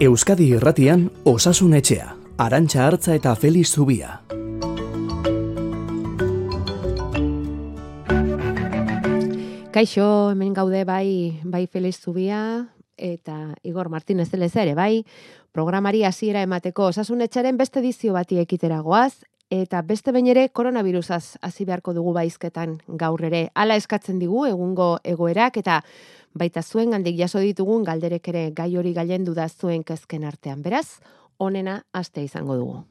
Euskadi Irratian Osasun Etxea, Arantxa Hartza eta Feliz Zubia. Kaixo, hemen gaude bai, bai Feliz Zubia eta Igor Martínez Zelez ere, bai, programari hasiera emateko Osasun Etxaren beste edizio bati ekiteragoaz, eta beste behin ere koronavirusaz hasi beharko dugu baizketan gaur ere. Hala eskatzen digu egungo egoerak eta baita zuen gandik jaso ditugun galderek ere gai hori gailendu da zuen kezken artean. Beraz, onena aste izango dugu.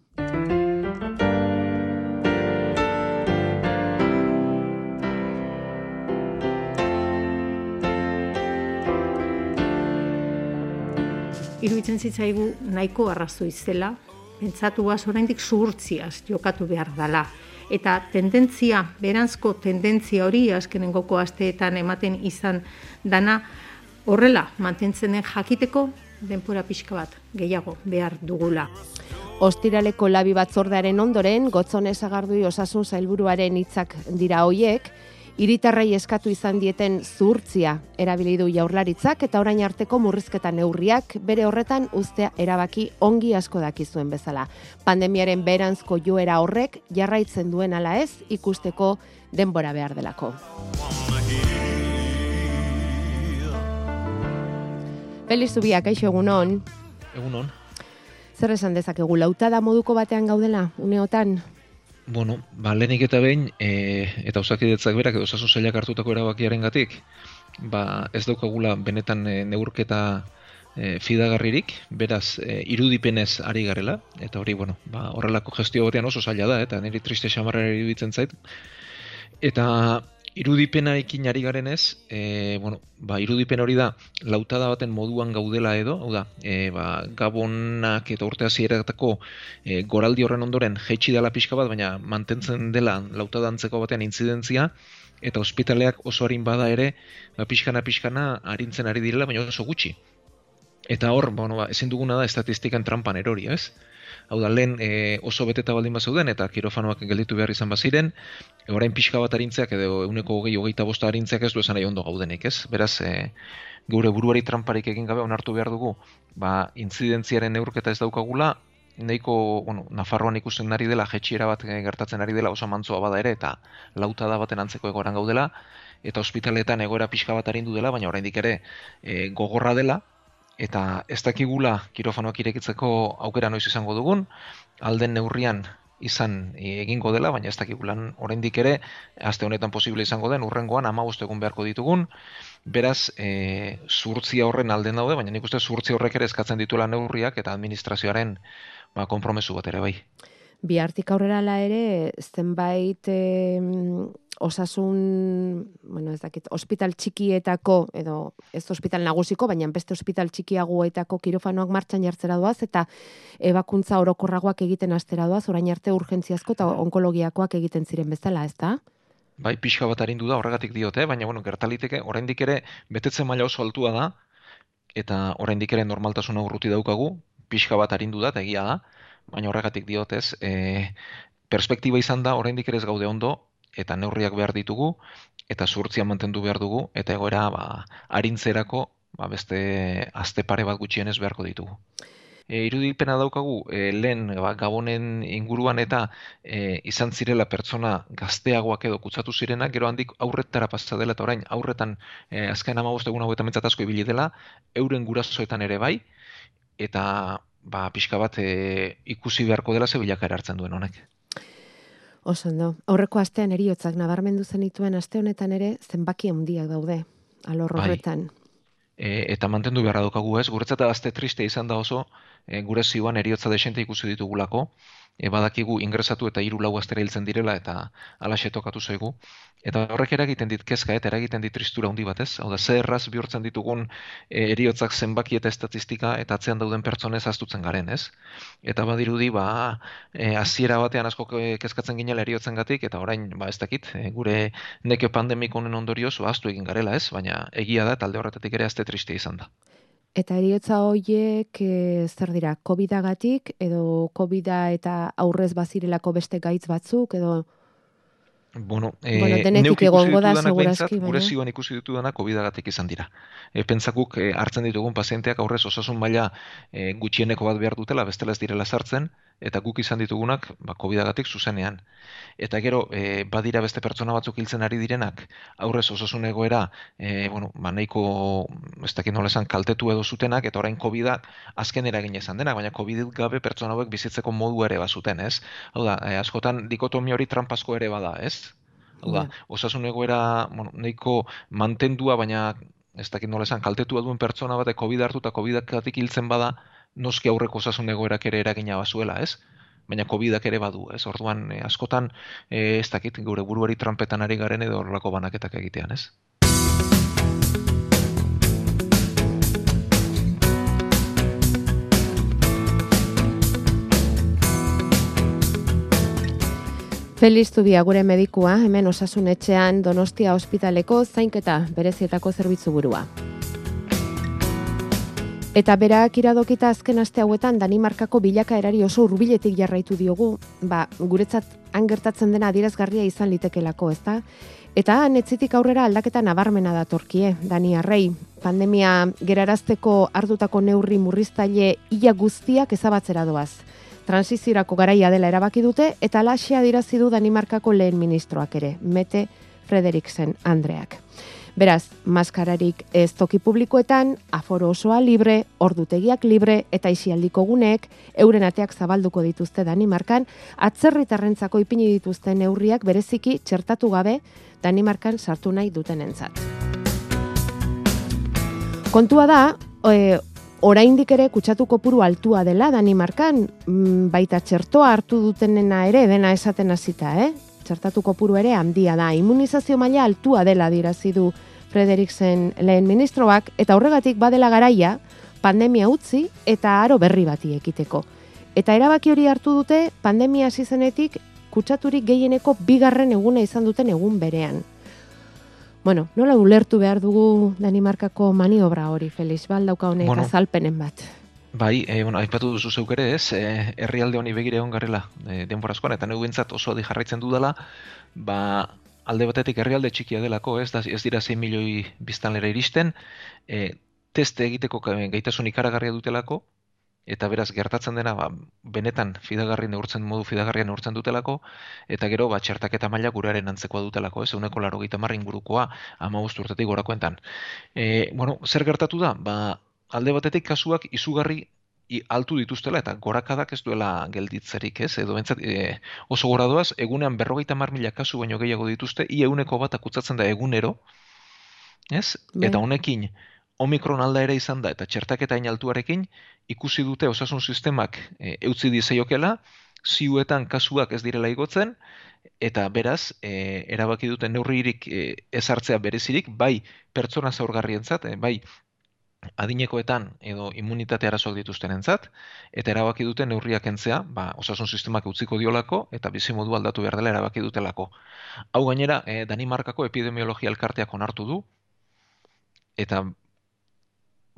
Iruitzen zitzaigu nahiko arrazoi zela, pentsatu guaz oraindik zuhurtziaz jokatu behar dala. Eta tendentzia, berantzko tendentzia hori azkenengoko asteetan ematen izan dana horrela mantentzen den jakiteko denpora pixka bat gehiago behar dugula. Ostiraleko labi batzordearen ondoren, gotzone sagardui osasun zailburuaren hitzak dira hoiek, Iritarrei eskatu izan dieten zuhurtzia erabili du jaurlaritzak eta orain arteko murrizketa neurriak bere horretan ustea erabaki ongi asko dakizuen bezala. Pandemiaren beranzko joera horrek jarraitzen duen ala ez ikusteko denbora behar delako. Feliz Zubia, kaixo egunon. Egunon. Zer esan dezakegu, lautada moduko batean gaudela, uneotan? Bueno, ba, lehenik eta behin, e, eta osakidetzak berak, edo osasun zailak hartutako erabakiaren gatik, ba, ez daukagula benetan e, neurketa e, fidagarririk, beraz, e, irudipenez ari garela, eta hori, bueno, ba, horrelako gestio batean oso zaila da, eta niri triste xamarra iruditzen zait. Eta irudipena ekin ari garen ez, e, bueno, ba, irudipen hori da, lautada baten moduan gaudela edo, hau da, e, ba, gabonak eta urte hasieratako e, goraldi horren ondoren jeitsi dela pixka bat, baina mantentzen dela lautada antzeko batean intzidentzia, eta ospitaleak oso harin bada ere, ba, pixkana-pixkana harintzen ari direla, baina oso gutxi. Eta hor, bueno, ba, ezin duguna da estatistikan trampan erori, ez? Hau da, lehen e, oso beteta baldin bazeuden eta kirofanoak gelditu behar izan baziren, e, orain pixka bat harintzeak edo euneko hogei hogeita bosta harintzeak ez du esan nahi ondo gaudenik, ez? Beraz, e, gure buruari tramparik egin gabe onartu behar dugu, ba, intzidentziaren neurketa ez daukagula, nahiko, bueno, Nafarroan ikusten ari dela, jetxiera bat gertatzen ari dela oso mantzoa bada ere, eta lauta da baten antzeko egoran gaudela, eta ospitaletan egoera pixka bat harindu dela, baina oraindik ere e, gogorra dela, eta ez dakigula kirofanoak irekitzeko aukera noiz izango dugun, alden neurrian izan egingo dela, baina ez dakigulan oraindik ere, aste honetan posible izango den, urrengoan ama egun beharko ditugun, beraz, e, zurtzia horren alden daude, baina nik uste zurtzia horrek ere eskatzen dituela neurriak eta administrazioaren ba, kompromesu bat ere bai. Bi hartik aurrera la ere, zenbait osasun, bueno, ez dakit, ospital txikietako, edo ez ospital nagusiko, baina beste ospital txikiagoetako kirofanoak martxan jartzera doaz, eta ebakuntza orokorragoak egiten astera doaz, orain arte urgentziazko eta onkologiakoak egiten ziren bezala, ez da? Bai, pixka bat harindu da, horregatik diote, baina, bueno, gertaliteke, oraindik ere, betetzen maila oso altua da, eta oraindik ere normaltasuna urruti daukagu, pixka bat harindu da, egia da, baina horregatik diotez, e, perspektiba izan da, oraindik ere ez gaude ondo, eta neurriak behar ditugu, eta zurtzia mantendu behar dugu, eta egoera ba, harintzerako ba, beste azte pare bat gutxienez beharko ditugu. E, irudipena daukagu, e, lehen ba, gabonen inguruan eta e, izan zirela pertsona gazteagoak edo kutsatu zirenak, gero handik aurretara pasa dela eta orain aurretan e, azken ama egun hau eta mentzatazko ibili dela, euren gurasoetan ere bai, eta ba, pixka bat e, ikusi beharko dela zebilak erartzen duen honek. Oso ondo. Aurreko astean eriotzak nabarmendu zenituen aste honetan ere zenbaki handiak daude alor bai. horretan. E, eta mantendu beharra daukagu ez, guretzat azte triste izan da oso, e, gure zioan eriotza desente ikusi ditugulako, e, badakigu ingresatu eta hiru lau astera hiltzen direla eta alaxe tokatu zaigu. Eta horrek eragiten dit kezka eta eragiten dit tristura handi batez. Hau da, ze erraz bihurtzen ditugun e, eriotzak zenbaki eta estatistika eta atzean dauden pertsonez astutzen garen, ez? Eta badirudi, ba, e, aziera batean asko kezkatzen ginela eriotzen gatik, eta orain, ba, ez dakit, e, gure neke pandemik honen ondorioz, ba, astu egin garela, ez? Baina egia da, talde horretatik ere azte triste izan da. Eta eriotza horiek e, zer dira, covid edo covid eta aurrez bazirelako beste gaitz batzuk, edo... Bueno, e, bueno denetik egongo da, segurazki. Gure zioan ikusi ditu dana COVID-agatik izan dira. E, pentsakuk e, hartzen ditugun pazienteak aurrez osasun maila e, gutxieneko bat behar dutela, bestela ez direla sartzen, eta guk izan ditugunak ba, COVID-agatik zuzenean. Eta gero, e, badira beste pertsona batzuk hiltzen ari direnak, aurrez osasun egoera, e, bueno, ba, nahiko, ez dakit nola esan, kaltetu edo zutenak, eta orain COVID-a azken eragin izan denak, baina COVID gabe pertsona hauek bizitzeko modu ere bazuten, ez? Hau da, e, askotan dikotomi hori trampasko ere bada, ez? Hau da, osasun egoera, bueno, nahiko mantendua, baina ez dakit nola esan, kaltetu duen pertsona bat, COVID hartu eta COVID-akatik hiltzen bada, noski aurreko osasun egoerak ere eragina bazuela, ez? Baina COVIDak ere badu, ez? Orduan, eh, askotan, eh, ez dakit, gure buruari trampetan ari garen edo horrelako banaketak egitean, ez? Feliz Zubia gure medikua, hemen osasun etxean Donostia ospitaleko zainketa berezietako zerbitzu burua. Eta berak iradokita azken aste hauetan Danimarkako bilaka erari oso urbiletik jarraitu diogu, ba, guretzat angertatzen dena adirazgarria izan litekelako, ezta? Eta netzitik aurrera aldaketa nabarmena da torkie, Dani Arrei. Pandemia gerarazteko ardutako neurri murriztaile ia guztiak ezabatzera doaz. Transizirako garaia dela erabaki dute, eta laxea dirazi du Danimarkako lehen ministroak ere, Mete Frederiksen Andreak. Beraz, maskararik ez toki publikoetan, aforo osoa libre, ordutegiak libre eta isialdiko gunek, euren ateak zabalduko dituzte Danimarkan, atzerritarrentzako ipini dituzten neurriak bereziki txertatu gabe Danimarkan sartu nahi duten entzat. Kontua da, e, oraindik ere kutsatu kopuru altua dela Danimarkan, mm, baita txertoa hartu dutenena ere dena esaten hasita, eh? Txertatu kopuru ere handia da. Immunizazio maila altua dela dirazi du Frederiksen lehen ministroak, eta horregatik badela garaia, pandemia utzi eta aro berri bati ekiteko. Eta erabaki hori hartu dute, pandemia hasi zenetik kutsaturik gehieneko bigarren eguna izan duten egun berean. Bueno, nola ulertu behar dugu Danimarkako maniobra hori, Felix, baldauka honek bueno, azalpenen bat. Bai, e, bueno, aipatu duzu zeuk ere ez, e, herrialde honi begire egon garela e, denborazkoan, eta negu oso di jarraitzen dudala, ba, alde batetik herrialde txikia delako, ez, da, ez dira 6 milioi biztanlera iristen, e, teste egiteko gaitasun ikaragarria dutelako, eta beraz gertatzen dena ba, benetan fidagarri neurtzen modu fidagarria neurtzen dutelako, eta gero ba, txertaketa maila gurearen antzekoa dutelako, ez, uneko laro gita marrin gurukoa, ama urtetik gorakoentan. E, bueno, zer gertatu da? Ba, alde batetik kasuak izugarri i, altu dituztela eta gorakadak ez duela gelditzerik, ez? Edo bentsat, e, oso gora doaz, egunean berrogeita mar mila kasu baino gehiago dituzte, i eguneko bat akutzatzen da egunero, ez? Bai. Eta honekin, omikron alda ere izan da, eta txertaketa altuarekin, ikusi dute osasun sistemak e, eutzi dizeiokela, ziuetan kasuak ez direla igotzen, eta beraz, e, erabaki duten neurririk e, ez hartzea berezirik, bai pertsona zaurgarrientzat, e, bai adinekoetan edo immunitate arazoak dituztenentzat eta erabaki dute neurriak entzea, ba, osasun sistemak utziko diolako eta bizi modu aldatu behar dela erabaki dutelako. Hau gainera, e, Danimarkako epidemiologia elkarteak onartu du eta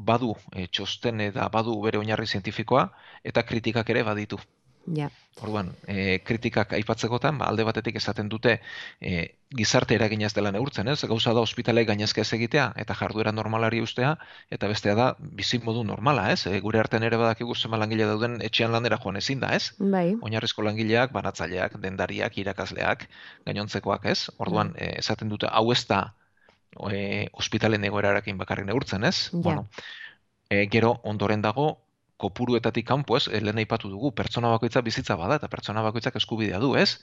badu e, txosten eta badu bere oinarri zientifikoa eta kritikak ere baditu. Ja. Orduan, e, kritikak aipatzekotan, ba, alde batetik esaten dute e, gizarte eragina ez dela neurtzen, ez? Gauza da ospitale gainezka ez egitea eta jarduera normalari ustea eta bestea da bizi modu normala, ez? E, gure artean ere badakigu zema langile dauden etxean landera joan ezin da, ez? Bai. Oinarrizko langileak, banatzaileak, dendariak, irakasleak, gainontzekoak, ez? Orduan, e, esaten dute hau ez da e, ospitalen egoerarekin bakarrik neurtzen, ez? Ja. Bueno, e, gero ondoren dago kopuruetatik kanpo, ez, lehen aipatu dugu, pertsona bakoitza bizitza bada, eta pertsona bakoitzak eskubidea du, ez?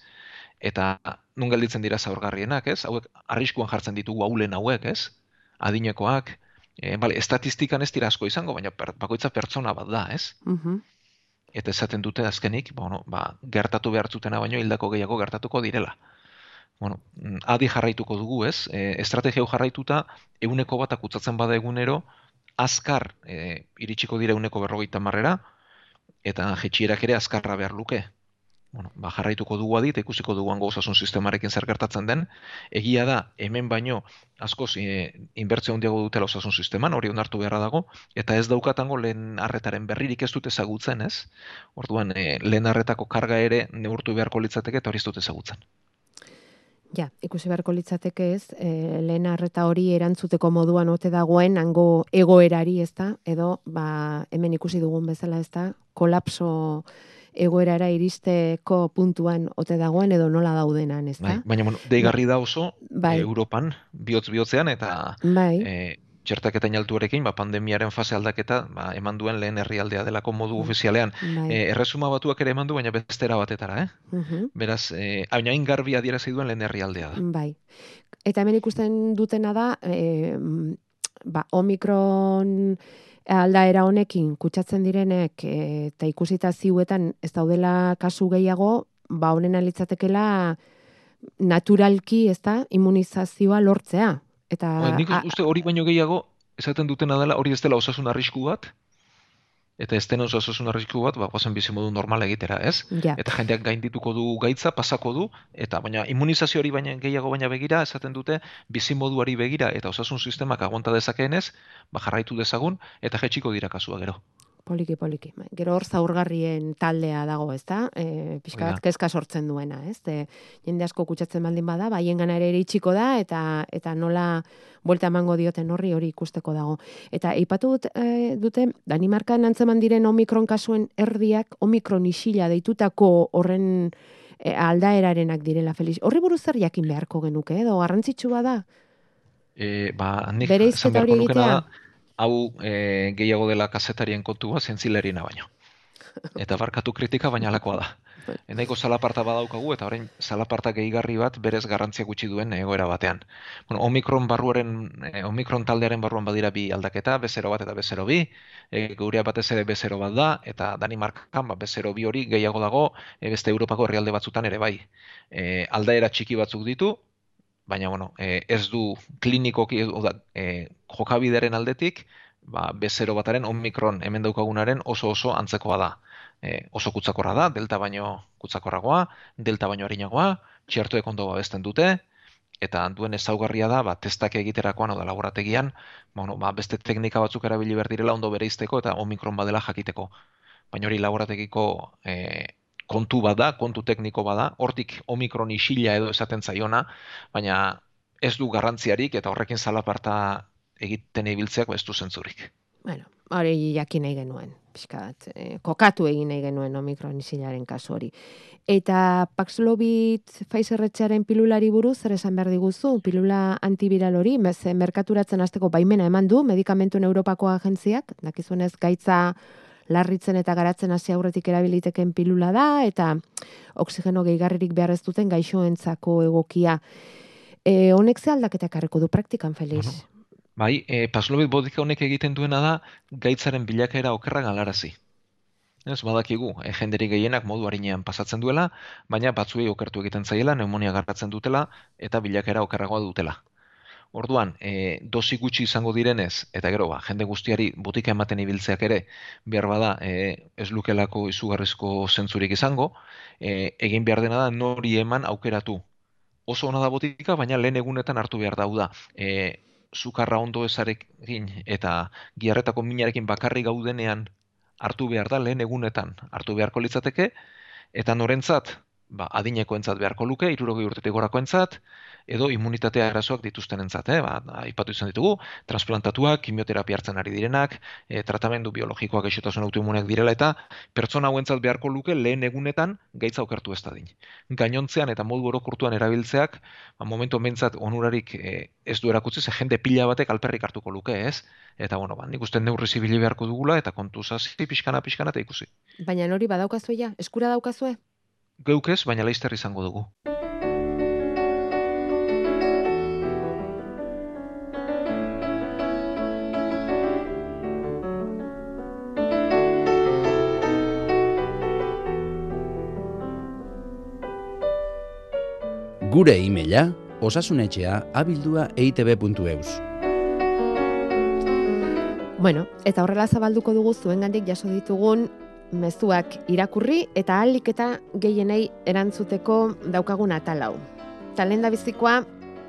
Eta nun gelditzen dira zaurgarrienak, ez? Hauek arriskuan jartzen ditugu haulen hauek, ez? Adinekoak, e, bale, estatistikan ez dira asko izango, baina bakoitza pertsona bat da, ez? Uh Eta esaten dute azkenik, bueno, ba, gertatu behartzutena baino hildako gehiago gertatuko direla. Bueno, adi jarraituko dugu, ez? E, estrategia jarraituta, eguneko bat akutzatzen bada egunero, azkar e, iritsiko dira uneko berrogeita marrera, eta jetxierak ere azkarra behar luke. Bueno, ba, jarraituko dugu adit, ikusiko dugu ango osasun sistemarekin zer gertatzen den. Egia da, hemen baino, askoz, e, inbertzio handiago dutela osasun sisteman, hori onartu beharra dago, eta ez daukatango lehen arretaren berririk ez dute ezagutzen, ez? Orduan, e, lehen arretako karga ere neurtu beharko litzateke eta hori ez dute ezagutzen. Ja, ikusi beharko litzateke ez, e, lehen arreta hori erantzuteko moduan ote dagoen hango egoerari, ez da? Edo, ba, hemen ikusi dugun bezala, ez da? Kolapso egoerara iristeko puntuan ote dagoen edo nola daudenan, ez da? Bai, baina, bueno, deigarri da oso, Bai. Europan, bihotz bihotzean, eta Bai, e, txertaketa inaltuarekin, ba, pandemiaren fase aldaketa, ba, eman duen lehen herrialdea delako modu ofizialean. bai. E, erresuma batuak ere eman du, baina bestera batetara, eh? Mhm. Beraz, e, hain hain garbi adierazi duen lehen herrialdea da. Bai. Eta hemen ikusten dutena da, e, ba, omikron aldaera honekin kutsatzen direnek e, eta ikusita ziuetan ez daudela kasu gehiago, ba honen alitzatekela naturalki, ez da, immunizazioa lortzea. Eta Ba, nik uste hori baino gehiago, esaten dutena dela, hori ez dela osasun arrisku bat, eta ez den osasun arrisku bat, ba, guazen bizimodu normal egitera, ez? ja, Eta jendeak gaindituko du gaitza, pasako du, eta baina immunizazio hori baina gehiago baina begira, esaten dute, bizimoduari begira eta osasun sistemak aguanta dezakeenez, ba, jarraitu dezagun, eta jetxiko dira kasua gero. Poliki, poliki. Bai, Gero hor zaurgarrien taldea dago, ez da? E, pixka Hori bat kezka sortzen duena, ez? De, jende asko kutsatzen baldin bada, baien gana ere iritsiko da, eta eta nola buelta emango dioten horri hori ikusteko dago. Eta eipatu dut, e, dute, Danimarkan antzeman diren omikron kasuen erdiak, omikron isila deitutako horren e, aldaerarenak direla, Felix. Horri buruz zer jakin beharko genuke, edo garrantzitsua da? E, ba, nik Bereizketa hori nukena da, egitea? Hau e, gehiago dela kazetarien kontua zentzilerina baino. Eta barkatu kritika baina alakoa da. Bai. Endaiko salaparta badaukagu eta orain salaparta gehigarri bat berez garrantzia gutxi duen egoera batean. Bueno, omikron barruaren, e, omikron taldearen barruan badira bi aldaketa, bezero bat eta bezero bi, e, gurea batez ere bezero bat da, eta Danimarkan ba, bezero bi hori gehiago dago e, beste Europako herrialde batzutan ere bai. E, aldaera txiki batzuk ditu, baina bueno, e, ez du klinikoki, oda, e, jokabideren aldetik, ba, bezero bataren omikron hemen daukagunaren oso oso antzekoa da. E, oso kutsakorra da, delta baino kutsakorragoa, delta baino arinagoa, txertuek ondo babesten dute, eta duen ezaugarria da, ba, testak egiterakoan, oda laborategian, bueno, ba, beste teknika batzuk erabili behar direla ondo bereizteko eta omikron badela jakiteko. Baina hori laborategiko e, kontu bada, kontu tekniko bada, hortik omikron isila edo esaten zaiona, baina ez du garrantziarik eta horrekin zalaparta egiten ibiltzeak ez du zentzurik. Bueno, hori jakin nahi genuen, pixka bat, eh, kokatu egin nahi genuen omikron isilaren kasu hori. Eta Paxlovid Pfizerretxearen pilulari buruz, zer esan behar diguzu, pilula antiviral hori, merkaturatzen hasteko baimena eman du, medikamentuen Europako agentziak, dakizuenez gaitza larritzen eta garatzen hasi aurretik erabiliteken pilula da, eta oksigeno gehigarririk behar ez duten gaixoentzako egokia. E, honek ze aldaketak harreko du praktikan, Felix? Bai, e, Paxlovid bodika honek egiten duena da gaitzaren bilakaera okerra galarazi. Ez, badakigu, e, jenderik gehienak modu harinean pasatzen duela, baina batzuei okertu egiten zaiela, pneumonia garratzen dutela eta bilakaera okerragoa dutela. Orduan, e, dosi gutxi izango direnez, eta gero, ba, jende guztiari botika ematen ibiltzeak ere, behar bada, e, ez lukelako izugarrizko zentzurik izango, e, egin behar dena da nori eman aukeratu. Oso ona da botika, baina lehen egunetan hartu behar dauda. E, sukarra ondo ezarekin eta giarretako minarekin bakarri gaudenean hartu behar da lehen egunetan hartu beharko litzateke, eta norentzat, ba, adinekoentzat beharko luke, irurogei urtetik gorakoentzat, edo immunitatea arazoak dituztenentzat, eh? ba, aipatu izan ditugu, transplantatuak, kimioterapia hartzen ari direnak, e, tratamendu biologikoak gaixotasun autoimmuneak direla eta pertsona hauentzat beharko luke lehen egunetan gaitza okertu ez dadin. Gainontzean eta modu orokurtuan erabiltzeak, ba, momentu mentzat onurarik e, ez du erakutzi, ze jende pila batek alperrik hartuko luke, ez? Eta bueno, ba, nik uste neurri zibili beharko dugula eta kontu zazi pixkana pixkana eta ikusi. Baina hori badaukazue ja, eskura daukazue? Geuk ez, baina laizter izango dugu. Gure e-maila osasunetxea abildua eitb.eus. Bueno, eta horrela zabalduko dugu zuengandik jaso ditugun mezuak irakurri eta ahalik eta gehienei erantzuteko daukagun atal hau. Talenda bizikoa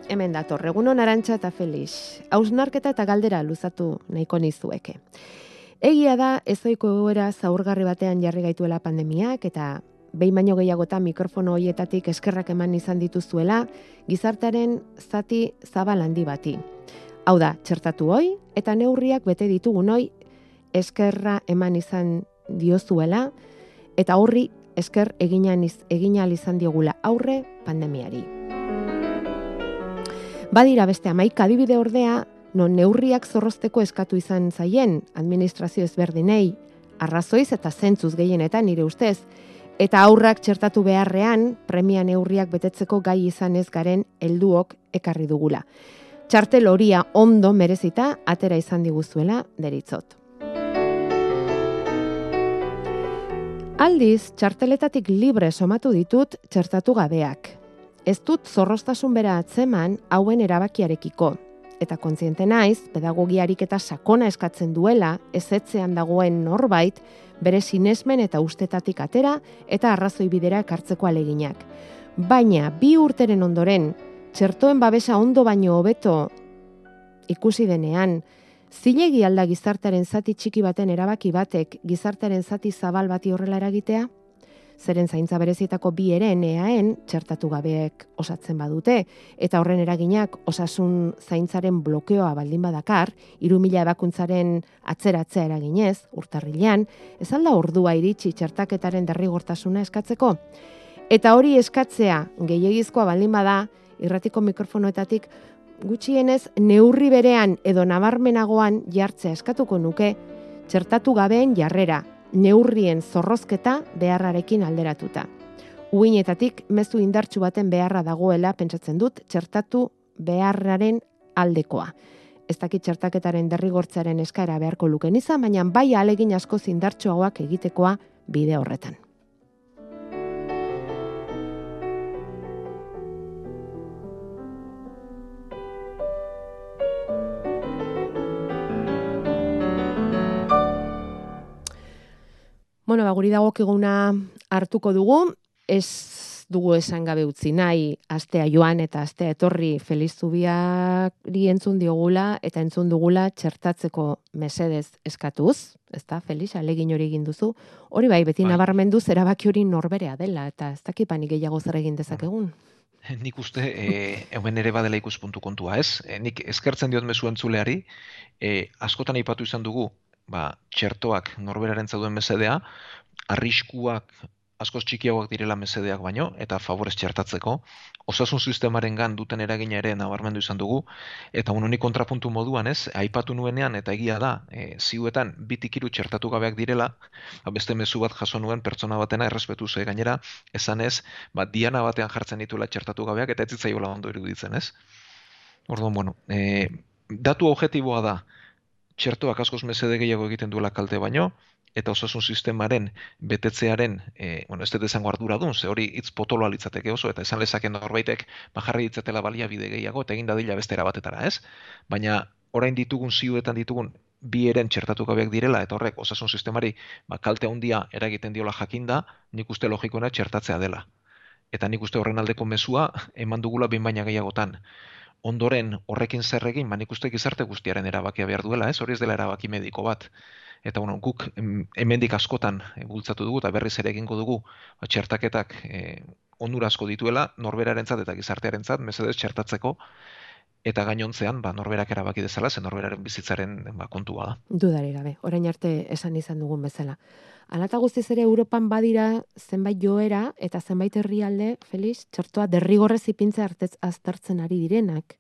hemen dator, egunon arantxa eta felix. Hausnarketa eta galdera luzatu nahiko nizueke. Egia da, ezoiko egoera zaurgarri batean jarri gaituela pandemiak eta behin baino gehiagotan mikrofono hoietatik eskerrak eman izan dituzuela, gizartearen zati zabal handi bati. Hau da, txertatu hoi, eta neurriak bete ditugun hoi, eskerra eman izan diozuela, eta horri esker eginan iz, eginal izan diogula aurre pandemiari. Badira beste amaika adibide ordea, non neurriak zorrozteko eskatu izan zaien administrazio ezberdinei, arrazoiz eta zentzuz gehienetan nire ustez, eta aurrak txertatu beharrean premia neurriak betetzeko gai izan ez garen helduok ekarri dugula. Txartel horia ondo merezita atera izan diguzuela deritzot. Aldiz, txarteletatik libre somatu ditut txertatu gabeak. Ez dut zorrostasun bera atzeman hauen erabakiarekiko, eta kontziente naiz, pedagogiarik eta sakona eskatzen duela, ezetzean dagoen norbait, bere sinesmen eta ustetatik atera eta arrazoi bidera ekartzeko aleginak. Baina, bi urteren ondoren, txertoen babesa ondo baino hobeto ikusi denean, zilegi alda gizartaren zati txiki baten erabaki batek gizartaren zati zabal bati horrela eragitea? Zeren zaintza berezietako bi eren eaen txertatu gabeek osatzen badute, eta horren eraginak osasun zaintzaren blokeoa baldin badakar, irumila ebakuntzaren atzeratzea eraginez, urtarrilean, ez alda ordua iritsi txertaketaren derrigortasuna eskatzeko? Eta hori eskatzea gehiagizkoa baldin bada, irratiko mikrofonoetatik gutxienez neurri berean edo nabarmenagoan jartzea eskatuko nuke, txertatu gabeen jarrera, neurrien zorrozketa beharrarekin alderatuta. Uinetatik mezu indartsu baten beharra dagoela pentsatzen dut txertatu beharraren aldekoa. Ez dakit txertaketaren derrigortzaren eskaera beharko luken izan, baina bai alegin asko zindartsuagoak egitekoa bide horretan. Bueno, ba, guri dagokiguna hartuko dugu, ez dugu esan gabe utzi nahi, astea joan eta astea etorri Feliz Zubiari entzun diogula eta entzun dugula txertatzeko mesedez eskatuz, ezta Feliz alegin hori egin duzu. Hori bai, beti bai. nabarmendu erabaki hori norberea dela eta ez dakipani gehiago zer egin dezakegun. Nik uste, e, hemen ere badela ikuspuntu kontua, ez? E, nik eskertzen diot mezu entzuleari, e, askotan aipatu izan dugu, ba, txertoak norberaren zauduen mesedea, arriskuak askoz txikiagoak direla mesedeak baino, eta favorez txertatzeko, osasun sistemaren gan duten eragina ere nabarmendu izan dugu, eta unoni kontrapuntu moduan ez, aipatu nuenean, eta egia da, e, ziuetan bitikiru txertatu gabeak direla, ba, beste mezu bat jaso nuen pertsona batena errespetu ze gainera, esan ez, ba, diana batean jartzen dituela txertatu gabeak, eta ez zitzaiola ondo iruditzen ez. Orduan, bueno, e, datu objetiboa da, txertoak askoz mesede gehiago egiten duela kalte baino, eta osasun sistemaren betetzearen, e, bueno, ez dut esango arduradun, ze hori hitz potoloa litzateke oso, eta esan lezaken norbaitek bajarri ditzatela balia bide gehiago, eta egin dadila bestera batetara, ez? Baina, orain ditugun ziuetan ditugun bi eren txertatu gabeak direla, eta horrek osasun sistemari ba, kalte handia eragiten diola jakinda, nik uste logikoena txertatzea dela. Eta nik uste horren aldeko mezua eman dugula bin baina gehiagotan ondoren horrekin zer egin, ba nik uste gizarte guztiaren erabakia behar duela, ez? Hori ez dela erabaki mediko bat. Eta bueno, guk hemendik askotan e, bultzatu dugu eta berriz ere egingo dugu ba, txertaketak e, onura asko dituela norberarentzat eta gizartearentzat mesedez txertatzeko eta gainontzean ba norberak erabaki dezala zen norberaren bizitzaren ba kontua da. Dudari gabe, orain arte esan izan dugun bezala. Alata guztiz ere Europan badira zenbait joera eta zenbait herrialde, Felix, txertoa derrigorrez ipintze artez aztertzen ari direnak.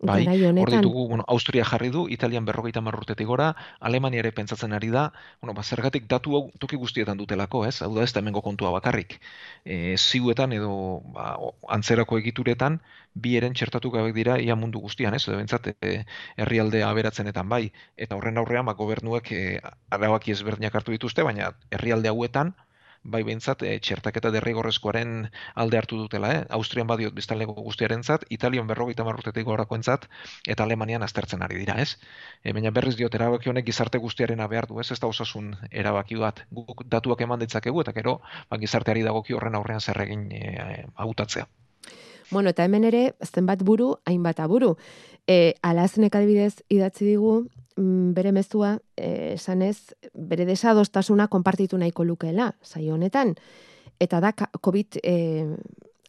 Bai, hor ditugu, bueno, Austria jarri du, Italian berrogeita marrurtetik gora, Alemania ere pentsatzen ari da, bueno, ba, zergatik datu hau toki guztietan dutelako, ez? Hau da ez da hemengo kontua bakarrik. E, ziuetan edo ba, antzerako egituretan, bi eren txertatu gabek dira ia mundu guztian, ez? Edo bentsat, e, herrialdea aberatzenetan bai, eta horren aurrean, ba, gobernuek e, arabaki ezberdinak hartu dituzte, baina herrialde hauetan, bai behintzat e, txertaketa derrigorrezkoaren alde hartu dutela, eh? Austrian badiot biztanleko guztiarentzat, Italian berrogeita marrutetik gorakoentzat, eta Alemanian aztertzen ari dira, ez? E, baina berriz diot erabaki honek gizarte guztiaren behar du, ez? Ez da osasun erabaki bat, guk datuak eman ditzakegu, eta gero, ba, gizarteari dagoki horren aurrean zer egin e, agutatzea. Bueno, eta hemen ere, zenbat buru, hainbat aburu. E, alaznek adibidez idatzi digu, mm, bere mezua eh, esanez bere desadostasuna konpartitu nahiko lukeela saio honetan eta da COVID eh,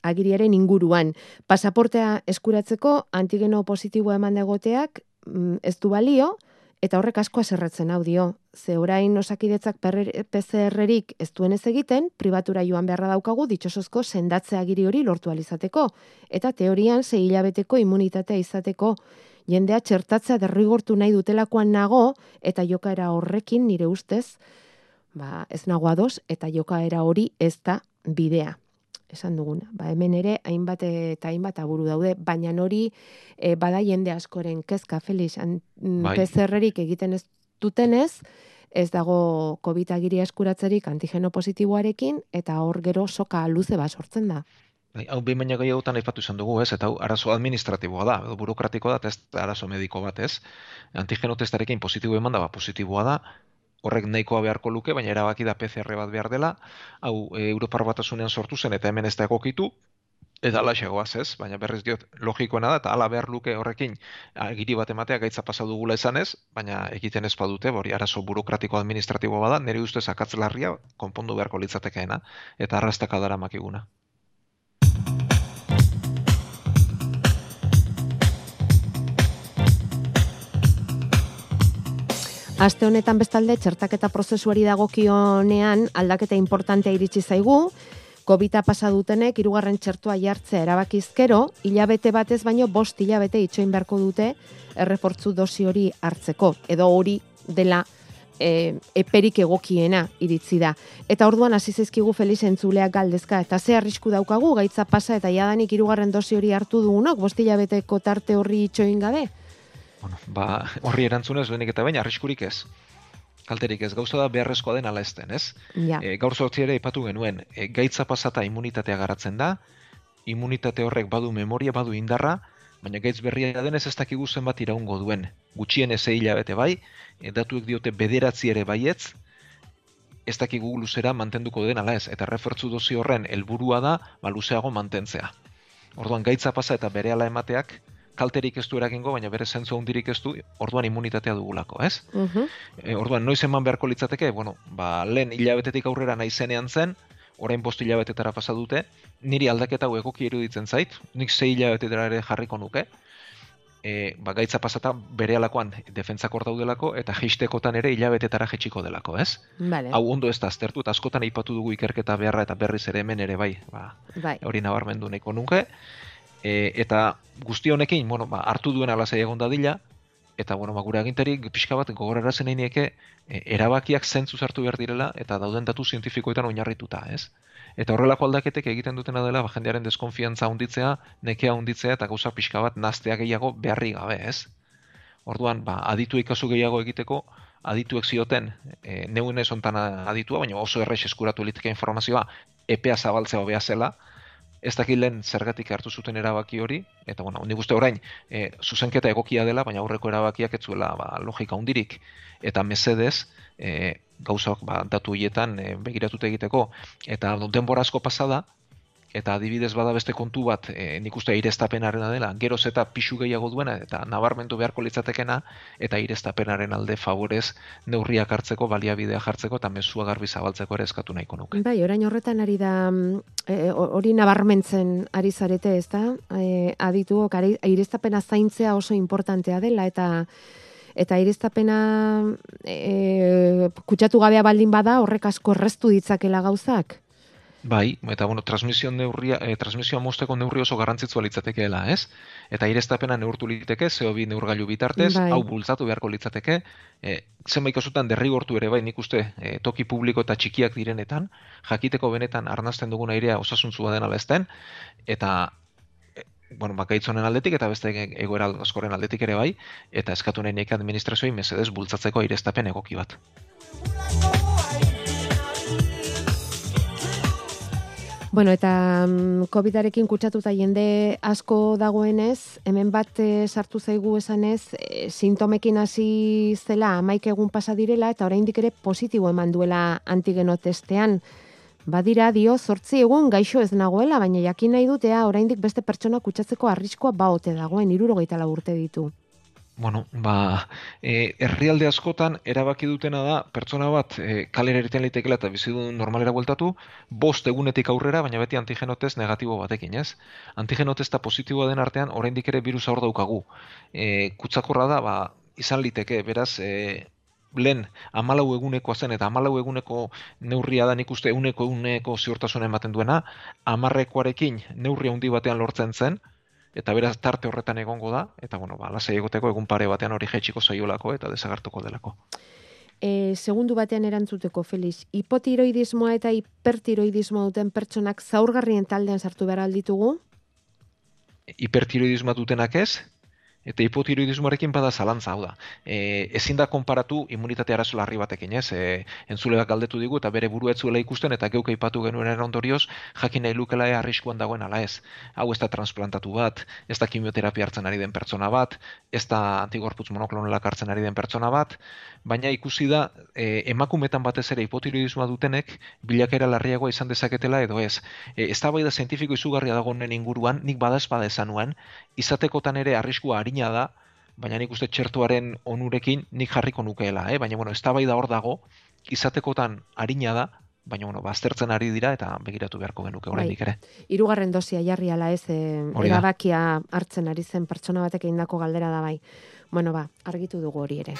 agiriaren inguruan. Pasaportea eskuratzeko antigeno positibo eman degoteak mm, ez du balio, eta horrek asko aserratzen hau dio. Ze orain osakidetzak PCR-erik ez duen ez egiten, pribatura joan beharra daukagu ditxosozko sendatze agiri hori lortu alizateko. Eta teorian ze hilabeteko immunitatea izateko jendea txertatzea derrigortu nahi dutelakoan nago, eta jokaera horrekin nire ustez, ba, ez nagoa dos, eta jokaera hori ez da bidea esan duguna. Ba, hemen ere, hainbat eta hainbat aburu daude, baina hori e, bada jende askoren kezka, Felix, mm, bai. PCR-erik egiten ez dutenez, ez dago COVID agiria eskuratzerik antigeno positiboarekin, eta hor gero soka luze bat sortzen da. Bai, hau behin baina gehiagotan aipatu izan dugu, ez? Eta hau arazo administratiboa da, edo burokratikoa da, ez arazo mediko bat, ez? Antigeno testarekin positibo eman da, ba, positiboa da, horrek nahikoa beharko luke, baina erabaki da PCR bat behar dela, hau e, Europar batasunean sortu zen eta hemen ez da egokitu, eta ala xegoaz ez, baina berriz diot logikoena da, eta ala behar luke horrekin agiri bat ematea gaitza pasa dugula esan baina egiten ez badute, bori arazo burokratiko administratibo bada, nire ustez akatzlarria konpondu beharko litzatekeena, eta arrastaka dara makiguna. Aste honetan bestalde txertaketa prozesuari dagokionean aldaketa importantea iritsi zaigu. Covida pasa dutenek hirugarren txertua jartzea erabakizkero, hilabete batez baino bost hilabete itxoin beharko dute errefortzu dosi hori hartzeko edo hori dela e, eperik egokiena iritzi da. Eta orduan hasi zaizkigu Felix entzuleak galdezka eta ze arrisku daukagu gaitza pasa eta jadanik hirugarren dosi hori hartu dugunok bost hilabeteko tarte horri itxoin gabe bueno, ba, horri erantzunez, lehenik eta baina, arriskurik ez. Kalterik ez, gauza da beharrezkoa den ala ezten, ez? Ja. E, gaur sortzi ere ipatu genuen, e, gaitza pasata immunitatea garatzen da, immunitate horrek badu memoria, badu indarra, baina gaitz berria denez ez dakigu zenbat iraungo duen. Gutxien ez bete bai, e, datuek diote bederatzi ere baietz, ez dakigu luzera mantenduko den ala ez, eta refertzu dozi horren helburua da, ba, luzeago mantentzea. Orduan, gaitza pasa eta bere ala emateak, kalterik ez du eragingo, baina bere zentzu handirik ez du, orduan immunitatea dugulako, ez? Uh orduan, noiz eman beharko litzateke, bueno, ba, lehen hilabetetik aurrera nahi zenean zen, orain bost hilabetetara pasa dute, niri aldaketa hau egoki iruditzen zait, nik zei hilabetetara ere jarriko nuke, e, ba, gaitza pasata bere alakoan defentzak hor daudelako, eta jistekotan ere hilabetetara jetxiko delako, ez? Vale. Hau ondo ez da aztertu, eta askotan aipatu dugu ikerketa beharra eta berriz ere hemen ere bai, ba, bai. hori nabarmendu nahiko nuke, e, eta guzti honekin, bueno, ba, hartu duen alazai egon dadila, eta bueno, ba, gure agintari pixka bat gogorera zen e, erabakiak zentzu zartu behar direla, eta dauden datu zientifikoetan oinarrituta, ez? Eta horrelako aldaketek egiten dutena dela, ba, jendearen deskonfiantza hunditzea, nekea hunditzea, eta gauza pixka bat naztea gehiago beharri gabe, ez? Orduan, ba, aditu ikasu gehiago egiteko, adituek zioten, e, neuen ez ontan aditua, baina oso errex eskuratu liteke informazioa, epea zabaltzea hobea zela, ez dakit lehen zergatik hartu zuten erabaki hori, eta bueno, nik uste orain, e, zuzenketa egokia dela, baina aurreko erabakiak ez zuela ba, logika hundirik, eta mesedez, e, gauzak ba, datu hietan e, begiratute egiteko, eta denbora asko pasada, eta adibidez bada beste kontu bat e, nik uste ireztapenarena dela, geroz eta pixu gehiago duena eta nabarmentu beharko litzatekena eta ireztapenaren alde favorez neurriak hartzeko, baliabidea jartzeko eta mesua garbi zabaltzeko ere eskatu nahiko nuke. Bai, orain horretan ari da mm, e, hori nabarmentzen ari zarete ez da, e, aditu, ireztapena zaintzea oso importantea dela eta eta ireztapena e, kutsatu gabea baldin bada horrek asko erreztu ditzakela gauzak? Bai, eta bueno, transmisio neurria, eh, transmisioa mosteko neurri oso garrantzitsua litzatekeela, ez? Eta irestapena neurtu liteke, zeo bi neurgailu bitartez, bai. hau bultzatu beharko litzateke, eh, zenbait kasutan derrigortu ere bai, nik uste, eh, toki publiko eta txikiak direnetan, jakiteko benetan arnazten duguna airea osasuntzua dena bezten, eta bueno, bakaitzonen aldetik eta beste egoera askoren aldetik ere bai, eta eskatu nahi nek administrazioi mesedez bultzatzeko irestapen egoki bat. Bueno, eta um, COVID-arekin kutsatuta jende asko dagoenez, hemen bat e, sartu zaigu esanez, e, sintomekin hasi zela amaik egun pasa direla, eta oraindik ere positibo eman duela antigeno testean. Badira dio, zortzi egun gaixo ez nagoela, baina jakin nahi dutea oraindik beste pertsona kutsatzeko arriskoa baote dagoen, irurogeita urte ditu. Bueno, ba, e, herrialde askotan erabaki dutena da pertsona bat e, kalera eriten litekela eta bizidun normalera bueltatu, bost egunetik aurrera, baina beti antigenotez negatibo batekin, ez? Antigenotez eta positiboa den artean, oraindik ere virusa hor daukagu. E, kutsakorra da, ba, izan liteke, beraz, e, lehen amalau egunekoa zen eta amalau eguneko neurria da nik uste eguneko eguneko ziurtasuna ematen duena, amarrekoarekin neurria handi batean lortzen zen, eta beraz tarte horretan egongo da, eta bueno, ba, lasai egoteko egun pare batean hori jetxiko zaiolako eta desagartuko delako. E, segundu batean erantzuteko, Felix, hipotiroidismoa eta hipertiroidismoa duten pertsonak zaurgarrien taldean sartu behar alditugu? Hipertiroidismoa dutenak ez, Eta hipotiroidismoarekin bada zalantza, hau da. E, ezin da konparatu immunitate arazo larri batekin, ez? E, entzuleak galdetu digu eta bere burua etzuela ikusten eta geuk aipatu genuen ondorioz, jakin nahi lukela arriskuan dagoen ala ez. Hau ez da transplantatu bat, ez da kimioterapia hartzen ari den pertsona bat, ez da antigorputz monoklonelak hartzen ari den pertsona bat, baina ikusi da e, emakumetan batez ere hipotiroidismoa dutenek bilakera larriagoa izan dezaketela edo ez. E, ez da bai da zientifiko izugarria dagoen inguruan, nik badaz bada esan nuen, izatekotan ere arriskua arina da, baina nik uste txertuaren onurekin nik jarriko nukeela, eh? baina bueno, ez da hor dago, izatekotan arina da, baina bueno, baztertzen ari dira eta begiratu beharko genuke oraindik ere. Bai. Hirugarren dosia jarri ala ez, e, erabakia hartzen ari zen pertsona batek egindako galdera da bai. Bueno, ba, argitu dugu hori ere.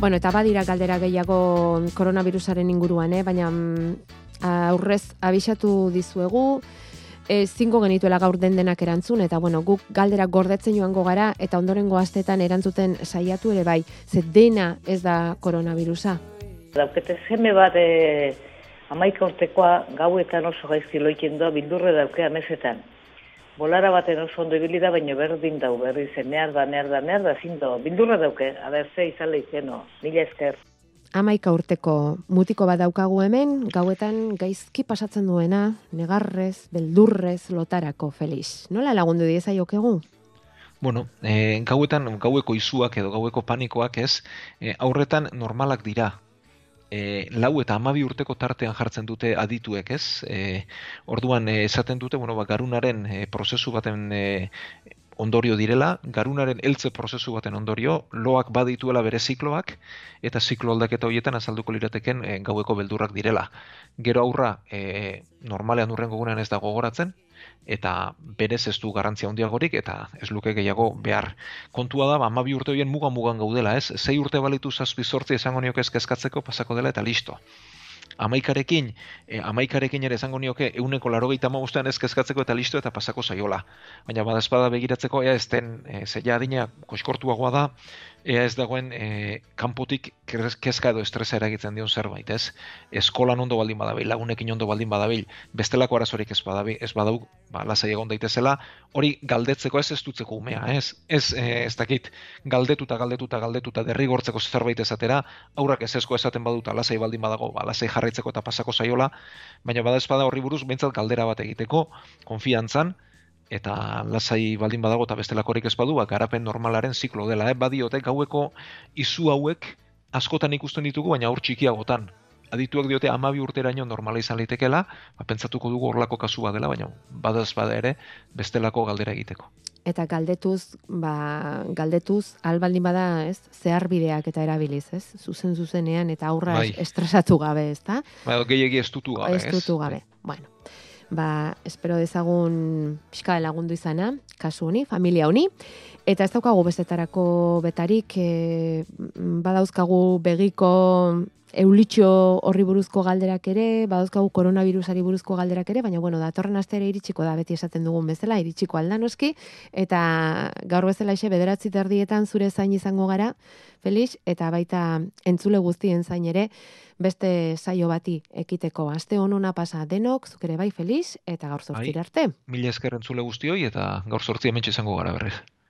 Bueno, eta badira galdera gehiago koronavirusaren inguruan, eh? baina mm, aurrez abisatu dizuegu, e, zingo genituela gaur den denak erantzun, eta bueno, guk galdera gordetzen joango gara, eta ondorengo astetan erantzuten saiatu ere bai, ze dena ez da koronavirusa. Daukete zeme bat e, amaika urtekoa gauetan oso gaizki loiken doa bildurre dauke amesetan. Bolara baten oso ondo ibili da, baina berdin dau, berri zen, nehar da, nehar da, nehar da, zindo, bildurra dauke, aber ze izan lehizeno, mila esker amaika urteko mutiko bat daukagu hemen, gauetan gaizki pasatzen duena, negarrez, beldurrez, lotarako, Felix. Nola lagundu dieza jokegu? Bueno, e, gauetan, gaueko izuak edo gaueko panikoak ez, e, aurretan normalak dira. E, lau eta amabi urteko tartean jartzen dute adituek ez. E, orduan, esaten dute, bueno, ba, garunaren e, prozesu baten e, ondorio direla, garunaren heltze prozesu baten ondorio, loak badituela bere zikloak, eta ziklo aldaketa horietan azalduko lirateken e, gaueko beldurrak direla. Gero aurra, e, normalean urren gogunean ez da gogoratzen, eta berez ez du garrantzia handiagorik eta ez luke gehiago behar. Kontua da, ba, bi urte horien mugan-mugan gaudela, ez? Zei urte balitu zazpi sortzi esango nioke ezkezkatzeko pasako dela eta listo amaikarekin, e, amaikarekin ere esango nioke, euneko laro gehieta magustean ezkezkatzeko eta listo eta pasako zaiola. Baina badazpada begiratzeko, ea ez den, e, zeia adina, koskortuagoa da, ea ez dagoen e, kanpotik kezka edo estresa eragitzen dion zerbait, ez? Eskolan ondo baldin badabil, lagunekin ondo baldin badabil, bestelako arazorik ez badabil, ez badau, ba, lasai egon daitezela, hori galdetzeko ez ez dutzeko umea, ez? Ez, e, ez dakit, galdetuta, galdetuta, galdetuta, derrigortzeko zerbait ezatera, aurrak ez ezko esaten baduta, lasai baldin badago, ba, lasai jarraitzeko eta pasako zaiola, baina bada ez bada horri buruz, behintzat galdera bat egiteko, konfiantzan, eta lasai baldin badago eta bestelakorik ez badu, ba, garapen normalaren ziklo dela, eh? badiote gaueko izu hauek askotan ikusten ditugu, baina aur txikiagotan. Adituak diote amabi urteraino normala izan litekela, ba, pentsatuko dugu horlako kasu dela, baina badaz bada ere bestelako galdera egiteko. Eta galdetuz, ba, galdetuz, albaldin bada, ez, zehar bideak eta erabiliz, ez? Zuzen zuzenean eta aurra bai. estresatu gabe, ez da? Ba, gehiagi estutu gabe, ez? Estutu gabe, bueno ba, espero dezagun pixka lagundu izana, kasu honi, familia honi, eta ez daukagu bestetarako betarik, e, badauzkagu begiko eulitxo horri buruzko galderak ere, badauzkagu koronavirusari buruzko galderak ere, baina bueno, datorren astere iritsiko da, beti esaten dugun bezala, iritsiko aldanoski, eta gaur bezala ise bederatzi terdietan zure zain izango gara, Felix, eta baita entzule guztien zain ere, beste saio bati ekiteko aste honona pasa denok, zuk ere bai Felix, eta gaur zortzira bai, arte. Mila esker entzule guztioi, eta gaur zortzia mentxe izango gara berriz.